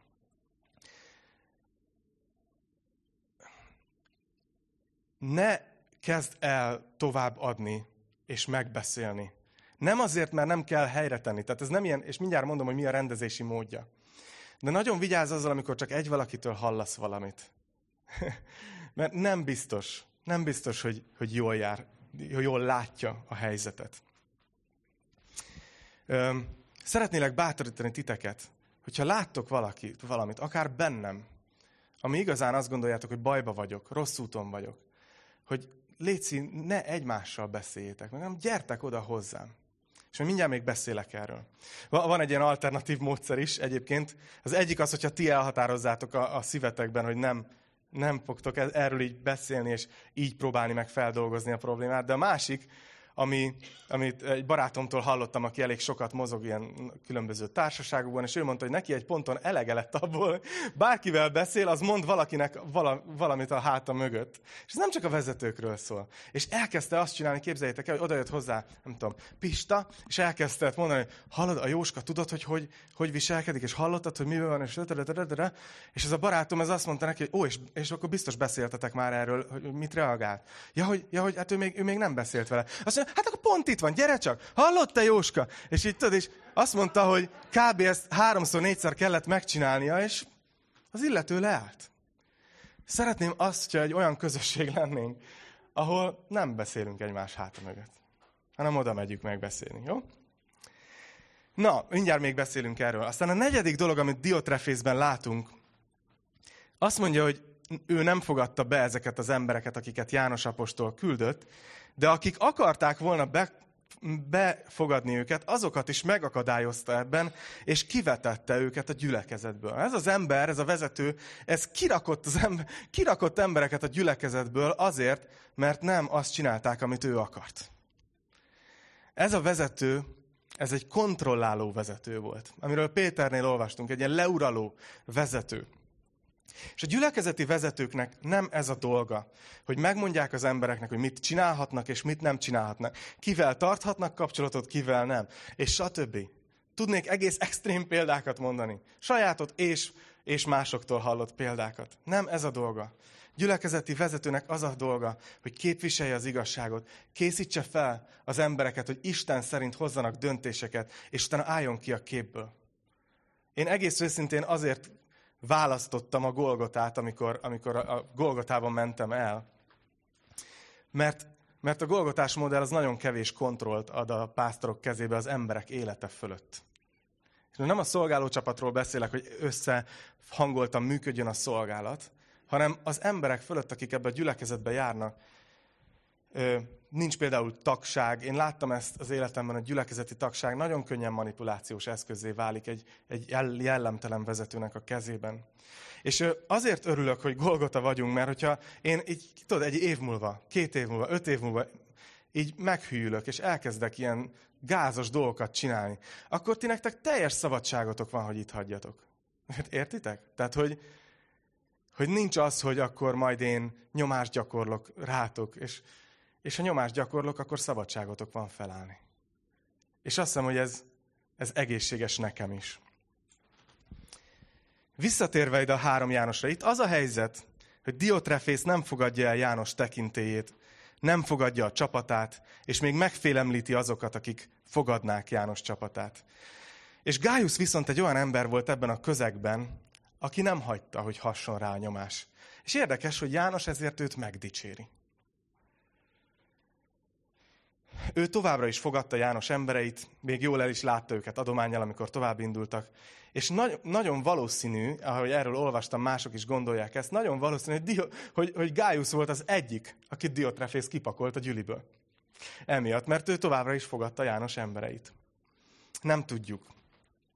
ne kezd el tovább adni és megbeszélni. Nem azért, mert nem kell helyre tenni. Tehát ez nem ilyen, és mindjárt mondom, hogy mi a rendezési módja. De nagyon vigyázz azzal, amikor csak egy valakitől hallasz valamit. [laughs] mert nem biztos, nem biztos, hogy, hogy jól jár, hogy jól látja a helyzetet. Szeretnélek bátorítani titeket, hogyha láttok valakit, valamit, akár bennem, ami igazán azt gondoljátok, hogy bajba vagyok, rossz úton vagyok, hogy Léci, ne egymással beszéljétek, meg nem gyertek oda hozzám. És mindjárt még beszélek erről. Van egy ilyen alternatív módszer is egyébként. Az egyik az, hogyha ti elhatározzátok a, a szívetekben, hogy nem, nem fogtok erről így beszélni, és így próbálni meg feldolgozni a problémát. De a másik ami, amit egy barátomtól hallottam, aki elég sokat mozog ilyen különböző társaságokban, és ő mondta, hogy neki egy ponton elege lett abból, bárkivel beszél, az mond valakinek vala, valamit a háta mögött. És ez nem csak a vezetőkről szól. És elkezdte azt csinálni, képzeljétek el, hogy odajött hozzá, nem tudom, Pista, és elkezdte mondani, hogy hallod, a Jóska, tudod, hogy hogy, hogy viselkedik, és hallottad, hogy mivel van, és és ez a barátom ez azt mondta neki, hogy ó, és, és akkor biztos beszéltetek már erről, hogy mit reagált. Ja, hogy, ja, hogy hát ő még, ő még nem beszélt vele. Azt mondja, hát akkor pont itt van, gyere csak, hallott Jóska? És így tudod, és azt mondta, hogy kb. ezt háromszor, négyszer kellett megcsinálnia, és az illető leállt. Szeretném azt, hogy egy olyan közösség lennénk, ahol nem beszélünk egymás háta mögött, hanem oda megyünk megbeszélni, jó? Na, mindjárt még beszélünk erről. Aztán a negyedik dolog, amit Diotrefészben látunk, azt mondja, hogy ő nem fogadta be ezeket az embereket, akiket János apostol küldött, de akik akarták volna be, befogadni őket, azokat is megakadályozta ebben, és kivetette őket a gyülekezetből. Ez az ember, ez a vezető, ez kirakott, az ember, kirakott embereket a gyülekezetből azért, mert nem azt csinálták, amit ő akart. Ez a vezető, ez egy kontrolláló vezető volt, amiről Péternél olvastunk, egy ilyen leuraló vezető. És a gyülekezeti vezetőknek nem ez a dolga, hogy megmondják az embereknek, hogy mit csinálhatnak és mit nem csinálhatnak. Kivel tarthatnak kapcsolatot, kivel nem. És stb. Tudnék egész extrém példákat mondani. Sajátot és, és másoktól hallott példákat. Nem ez a dolga. Gyülekezeti vezetőnek az a dolga, hogy képviselje az igazságot, készítse fel az embereket, hogy Isten szerint hozzanak döntéseket, és utána álljon ki a képből. Én egész őszintén azért választottam a Golgotát, amikor, amikor a Golgotában mentem el. Mert, mert a Golgotás modell az nagyon kevés kontrollt ad a pásztorok kezébe az emberek élete fölött. És nem a szolgálócsapatról beszélek, hogy összehangoltan működjön a szolgálat, hanem az emberek fölött, akik ebbe a gyülekezetbe járnak, nincs például tagság. Én láttam ezt az életemben, a gyülekezeti tagság nagyon könnyen manipulációs eszközé válik egy, egy jellemtelen vezetőnek a kezében. És azért örülök, hogy Golgota vagyunk, mert hogyha én így, tudod, egy év múlva, két év múlva, öt év múlva így meghűlök, és elkezdek ilyen gázos dolgokat csinálni, akkor ti nektek teljes szabadságotok van, hogy itt hagyjatok. Hát értitek? Tehát, hogy, hogy nincs az, hogy akkor majd én nyomást gyakorlok rátok, és és ha nyomást gyakorlok, akkor szabadságotok van felállni. És azt hiszem, hogy ez, ez egészséges nekem is. Visszatérve ide a három Jánosra, itt az a helyzet, hogy Diotrefész nem fogadja el János tekintélyét, nem fogadja a csapatát, és még megfélemlíti azokat, akik fogadnák János csapatát. És Gájusz viszont egy olyan ember volt ebben a közegben, aki nem hagyta, hogy hasson rá a nyomás. És érdekes, hogy János ezért őt megdicséri. Ő továbbra is fogadta János embereit, még jól el is látta őket adományjal, amikor tovább indultak. És nagy, nagyon valószínű, ahogy erről olvastam, mások is gondolják ezt, nagyon valószínű, hogy, Dio, hogy, hogy Gájusz volt az egyik, akit Diotrefész kipakolt a gyűliből. Emiatt, mert ő továbbra is fogadta János embereit. Nem tudjuk.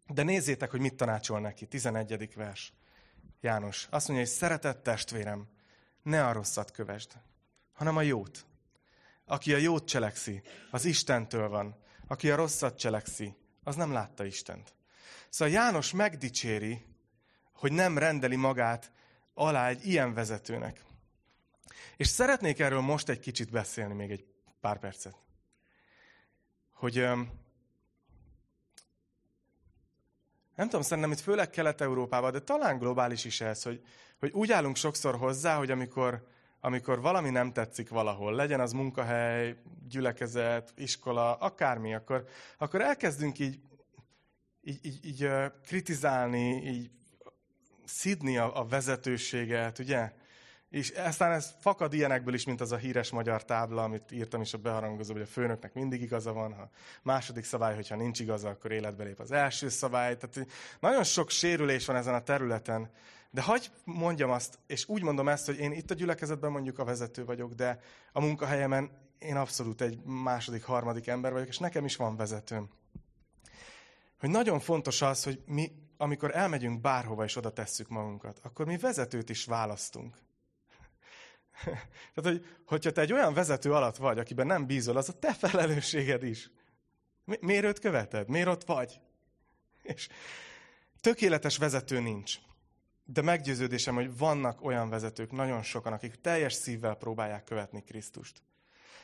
De nézzétek, hogy mit tanácsol neki. 11. vers. János. Azt mondja, hogy szeretett testvérem, ne a rosszat kövesd, hanem a jót. Aki a jót cselekszi, az Istentől van. Aki a rosszat cselekszi, az nem látta Istent. Szóval János megdicséri, hogy nem rendeli magát alá egy ilyen vezetőnek. És szeretnék erről most egy kicsit beszélni, még egy pár percet. Hogy nem tudom, szerintem itt főleg Kelet-Európában, de talán globális is ez, hogy, hogy úgy állunk sokszor hozzá, hogy amikor amikor valami nem tetszik valahol, legyen az munkahely, gyülekezet, iskola, akármi, akkor, akkor elkezdünk így, így, így, így kritizálni, így szidni a, a vezetőséget, ugye? És aztán ez fakad ilyenekből is, mint az a híres magyar tábla, amit írtam is a beharangozó, hogy a főnöknek mindig igaza van, ha második szabály, hogyha nincs igaza, akkor életbe lép az első szabály. Tehát nagyon sok sérülés van ezen a területen. De hagy mondjam azt, és úgy mondom ezt, hogy én itt a gyülekezetben mondjuk a vezető vagyok, de a munkahelyemen én abszolút egy második, harmadik ember vagyok, és nekem is van vezetőm. Hogy nagyon fontos az, hogy mi, amikor elmegyünk bárhova és oda tesszük magunkat, akkor mi vezetőt is választunk. [laughs] Tehát, hogy, hogyha te egy olyan vezető alatt vagy, akiben nem bízol, az a te felelősséged is. Mi, miért őt követed? Miért ott vagy? És tökéletes vezető nincs. De meggyőződésem, hogy vannak olyan vezetők, nagyon sokan, akik teljes szívvel próbálják követni Krisztust.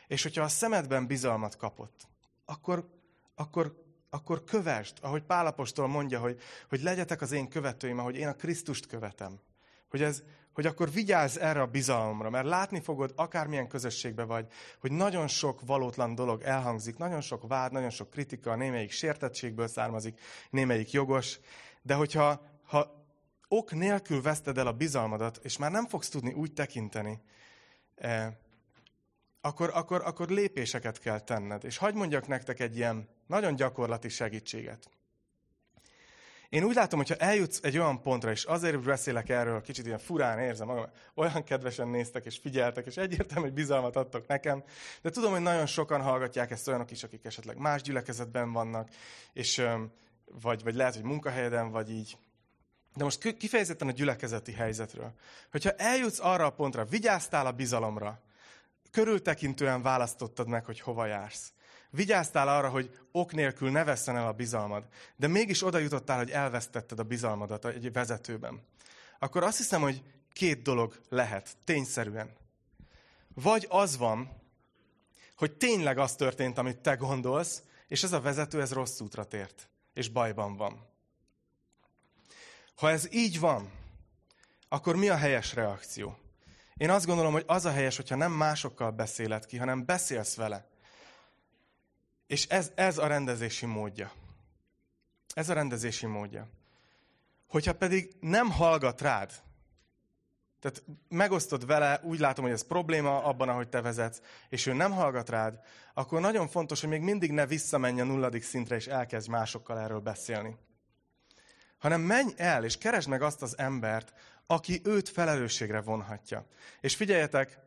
És hogyha a szemedben bizalmat kapott, akkor, akkor, akkor kövesd, ahogy Pálapostól mondja, hogy, hogy legyetek az én követőim, ahogy én a Krisztust követem. Hogy, ez, hogy akkor vigyázz erre a bizalomra, mert látni fogod, akármilyen közösségbe vagy, hogy nagyon sok valótlan dolog elhangzik, nagyon sok vád, nagyon sok kritika, némelyik sértettségből származik, némelyik jogos, de hogyha ha ok nélkül veszted el a bizalmadat, és már nem fogsz tudni úgy tekinteni, eh, akkor, akkor, akkor lépéseket kell tenned. És hagyd mondjak nektek egy ilyen nagyon gyakorlati segítséget. Én úgy látom, hogyha eljutsz egy olyan pontra, és azért beszélek erről, kicsit ilyen furán érzem magam, olyan kedvesen néztek és figyeltek, és egyértelmű, hogy bizalmat adtok nekem, de tudom, hogy nagyon sokan hallgatják ezt olyanok is, akik esetleg más gyülekezetben vannak, és vagy, vagy lehet, hogy munkahelyeden, vagy így. De most kifejezetten a gyülekezeti helyzetről. Hogyha eljutsz arra a pontra, vigyáztál a bizalomra, körültekintően választottad meg, hogy hova jársz. Vigyáztál arra, hogy ok nélkül ne vesszen el a bizalmad, de mégis oda jutottál, hogy elvesztetted a bizalmadat egy vezetőben. Akkor azt hiszem, hogy két dolog lehet, tényszerűen. Vagy az van, hogy tényleg az történt, amit te gondolsz, és ez a vezető ez rossz útra tért, és bajban van. Ha ez így van, akkor mi a helyes reakció? Én azt gondolom, hogy az a helyes, hogyha nem másokkal beszéled ki, hanem beszélsz vele. És ez, ez a rendezési módja. Ez a rendezési módja. Hogyha pedig nem hallgat rád, tehát megosztod vele, úgy látom, hogy ez probléma abban, ahogy te vezetsz, és ő nem hallgat rád, akkor nagyon fontos, hogy még mindig ne visszamenj a nulladik szintre, és elkezdj másokkal erről beszélni. Hanem menj el, és keresd meg azt az embert, aki őt felelősségre vonhatja. És figyeljetek,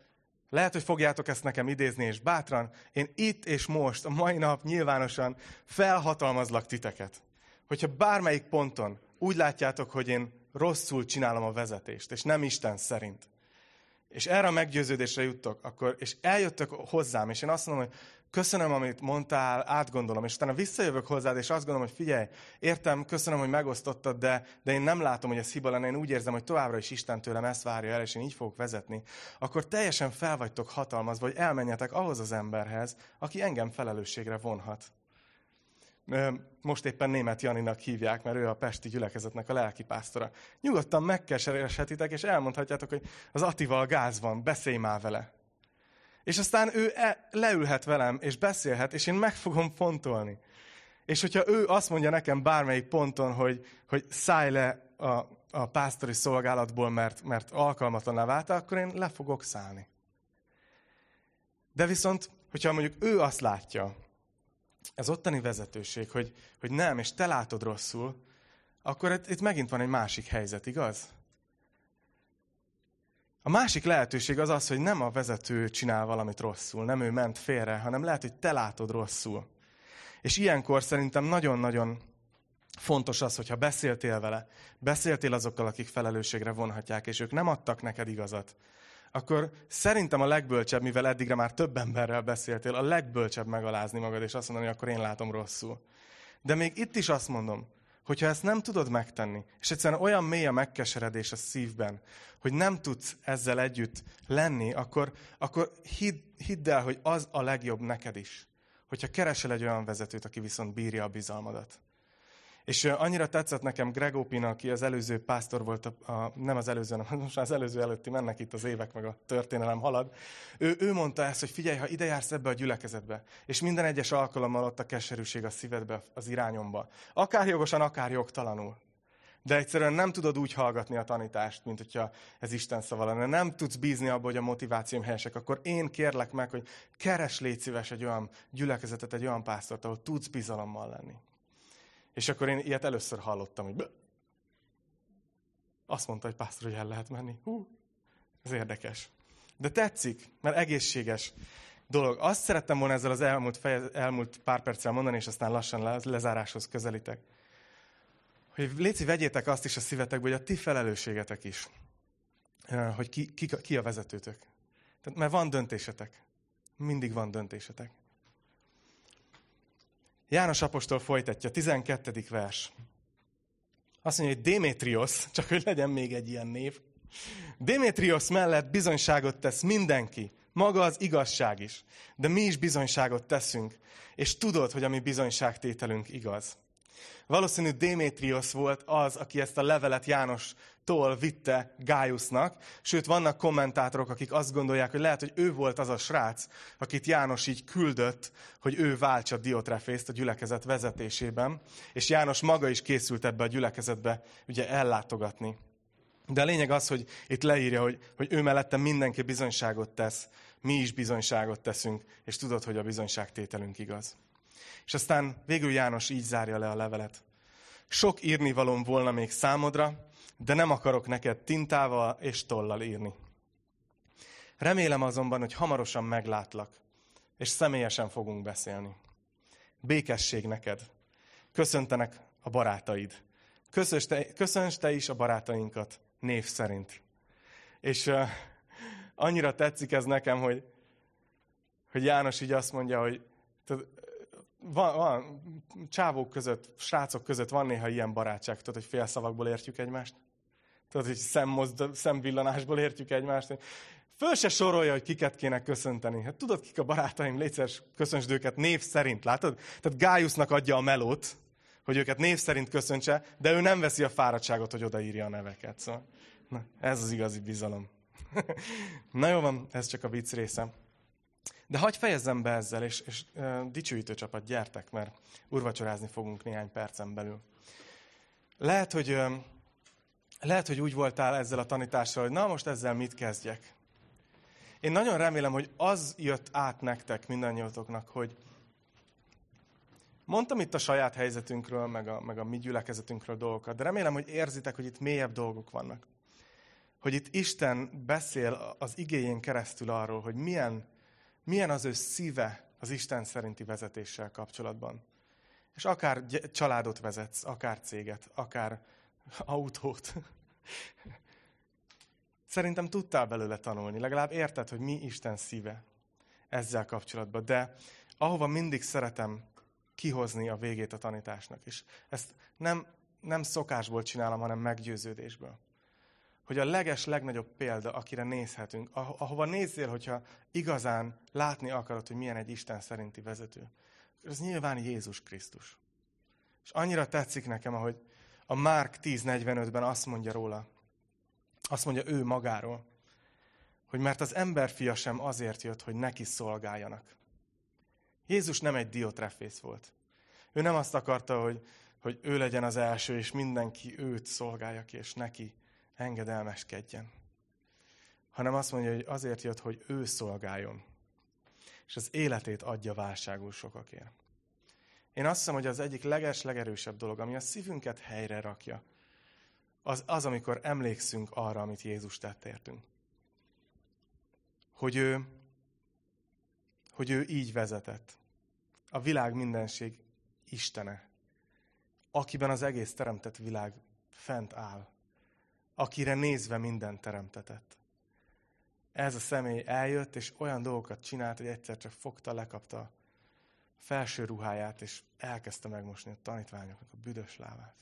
lehet, hogy fogjátok ezt nekem idézni, és bátran, én itt és most, a mai nap nyilvánosan felhatalmazlak titeket. Hogyha bármelyik ponton úgy látjátok, hogy én rosszul csinálom a vezetést, és nem Isten szerint, és erre a meggyőződésre juttok, akkor, és eljöttök hozzám, és én azt mondom, hogy köszönöm, amit mondtál, átgondolom, és utána visszajövök hozzád, és azt gondolom, hogy figyelj, értem, köszönöm, hogy megosztottad, de, de én nem látom, hogy ez hiba lenne, én úgy érzem, hogy továbbra is Isten tőlem ezt várja el, és én így fogok vezetni, akkor teljesen fel vagytok hatalmazva, hogy elmenjetek ahhoz az emberhez, aki engem felelősségre vonhat. Most éppen német Janinak hívják, mert ő a Pesti gyülekezetnek a lelkipásztora. Nyugodtan megkesereshetitek, és elmondhatjátok, hogy az Atival gáz van, beszélj már vele. És aztán ő e, leülhet velem, és beszélhet, és én meg fogom fontolni. És hogyha ő azt mondja nekem bármelyik ponton, hogy, hogy szállj le a, a pásztori szolgálatból, mert, mert alkalmatlaná váltál, akkor én le fogok szállni. De viszont, hogyha mondjuk ő azt látja, ez ottani vezetőség, hogy, hogy nem, és te látod rosszul, akkor itt, itt megint van egy másik helyzet, igaz? A másik lehetőség az az, hogy nem a vezető csinál valamit rosszul, nem ő ment félre, hanem lehet, hogy te látod rosszul. És ilyenkor szerintem nagyon-nagyon fontos az, hogyha beszéltél vele, beszéltél azokkal, akik felelősségre vonhatják, és ők nem adtak neked igazat, akkor szerintem a legbölcsebb, mivel eddigre már több emberrel beszéltél, a legbölcsebb megalázni magad, és azt mondani, hogy akkor én látom rosszul. De még itt is azt mondom, hogyha ezt nem tudod megtenni, és egyszerűen olyan mély a megkeseredés a szívben, hogy nem tudsz ezzel együtt lenni, akkor, akkor hidd, hidd el, hogy az a legjobb neked is, hogyha keresel egy olyan vezetőt, aki viszont bírja a bizalmadat. És annyira tetszett nekem Greg aki az előző pásztor volt, a, a, nem az előző, hanem most az előző előtti mennek itt az évek, meg a történelem halad. Ő, ő mondta ezt, hogy figyelj, ha ide jársz ebbe a gyülekezetbe, és minden egyes alkalommal ott a keserűség a szívedbe, az irányomba, akár jogosan, akár jogtalanul. De egyszerűen nem tudod úgy hallgatni a tanítást, mint hogyha ez Isten szava lenne. Nem tudsz bízni abba, hogy a motivációm helyesek. Akkor én kérlek meg, hogy keres légy szíves egy olyan gyülekezetet, egy olyan pásztort, ahol tudsz bizalommal lenni. És akkor én ilyet először hallottam, hogy azt mondta, hogy pásztor, hogy el lehet menni. Hú, ez érdekes. De tetszik, mert egészséges dolog. Azt szerettem volna ezzel az elmúlt, fejez, elmúlt pár perccel mondani, és aztán lassan le, lezáráshoz közelítek. Hogy léci, vegyétek azt is a szívetekbe, hogy a ti felelősségetek is. Hogy ki, ki, ki a vezetőtök. Tehát, mert van döntésetek. Mindig van döntésetek. János apostol folytatja, 12. vers. Azt mondja, hogy Démétrios, csak hogy legyen még egy ilyen név, Démétrios mellett bizonyságot tesz mindenki, maga az igazság is. De mi is bizonyságot teszünk, és tudod, hogy a mi bizonyságtételünk igaz. Valószínű Démétrios volt az, aki ezt a levelet Jánostól vitte Gájusznak, sőt vannak kommentátorok, akik azt gondolják, hogy lehet, hogy ő volt az a srác, akit János így küldött, hogy ő váltsa Diotrefészt a gyülekezet vezetésében, és János maga is készült ebbe a gyülekezetbe ugye ellátogatni. De a lényeg az, hogy itt leírja, hogy, hogy ő mellette mindenki bizonyságot tesz, mi is bizonyságot teszünk, és tudod, hogy a bizonyságtételünk igaz. És aztán végül János így zárja le a levelet. Sok írnivalom volna még számodra, de nem akarok neked tintával és tollal írni. Remélem azonban, hogy hamarosan meglátlak, és személyesen fogunk beszélni. Békesség neked. Köszöntenek a barátaid. Köszönts te, te is a barátainkat név szerint. És uh, annyira tetszik ez nekem, hogy, hogy János így azt mondja, hogy van, van, csávók között, srácok között van néha ilyen barátság, tudod, hogy félszavakból értjük egymást. Tudod, hogy szemmozd, szemvillanásból értjük egymást. Föl se sorolja, hogy kiket kéne köszönteni. Hát tudod, kik a barátaim, légy köszöntsd őket név szerint, látod? Tehát Gájusznak adja a melót, hogy őket név szerint köszöntse, de ő nem veszi a fáradtságot, hogy odaírja a neveket. Szóval, na, ez az igazi bizalom. [laughs] na jó van, ez csak a vicc része. De hagyj fejezzem be ezzel, és, és dicsőítő csapat, gyertek, mert urvacsorázni fogunk néhány percen belül. Lehet, hogy, lehet, hogy úgy voltál ezzel a tanítással, hogy na most ezzel mit kezdjek. Én nagyon remélem, hogy az jött át nektek mindannyiatoknak, hogy, Mondtam itt a saját helyzetünkről, meg a, meg a mi gyülekezetünkről dolgokat, de remélem, hogy érzitek, hogy itt mélyebb dolgok vannak. Hogy itt Isten beszél az igényén keresztül arról, hogy milyen, milyen az ő szíve az Isten szerinti vezetéssel kapcsolatban. És akár családot vezetsz, akár céget, akár autót. [laughs] Szerintem tudtál belőle tanulni, legalább érted, hogy mi Isten szíve ezzel kapcsolatban. De ahova mindig szeretem kihozni a végét a tanításnak. És ezt nem, nem szokásból csinálom, hanem meggyőződésből. Hogy a leges, legnagyobb példa, akire nézhetünk, ahova nézzél, hogyha igazán látni akarod, hogy milyen egy Isten szerinti vezető, az nyilván Jézus Krisztus. És annyira tetszik nekem, ahogy a Márk 10.45-ben azt mondja róla, azt mondja ő magáról, hogy mert az emberfia sem azért jött, hogy neki szolgáljanak, Jézus nem egy diotrefész volt. Ő nem azt akarta, hogy, hogy ő legyen az első, és mindenki őt szolgálja ki, és neki engedelmeskedjen. Hanem azt mondja, hogy azért jött, hogy ő szolgáljon. És az életét adja válságul sokakért. Én azt hiszem, hogy az egyik leges, legerősebb dolog, ami a szívünket helyre rakja, az, az, amikor emlékszünk arra, amit Jézus tett értünk. Hogy ő, hogy ő így vezetett a világ mindenség Istene, akiben az egész teremtett világ fent áll, akire nézve minden teremtetett. Ez a személy eljött, és olyan dolgokat csinált, hogy egyszer csak fogta, lekapta a felső ruháját, és elkezdte megmosni a tanítványoknak a büdös lábát.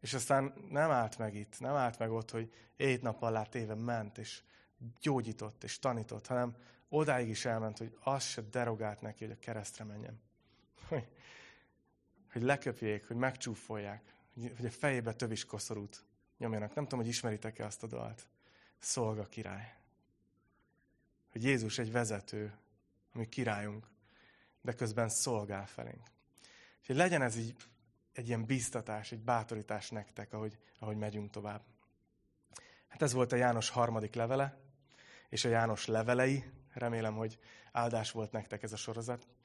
És aztán nem állt meg itt, nem állt meg ott, hogy ét nap alá téve ment, és gyógyított, és tanított, hanem odáig is elment, hogy az se derogált neki, hogy a keresztre menjen. Hogy, hogy leköpjék, hogy megcsúfolják, hogy a fejébe tövis koszorút nyomjanak. Nem tudom, hogy ismeritek-e azt a dalt. Szolga király. Hogy Jézus egy vezető, ami királyunk, de közben szolgál felénk. hogy legyen ez így egy ilyen bíztatás, egy bátorítás nektek, ahogy, ahogy megyünk tovább. Hát ez volt a János harmadik levele, és a János levelei, Remélem, hogy áldás volt nektek ez a sorozat.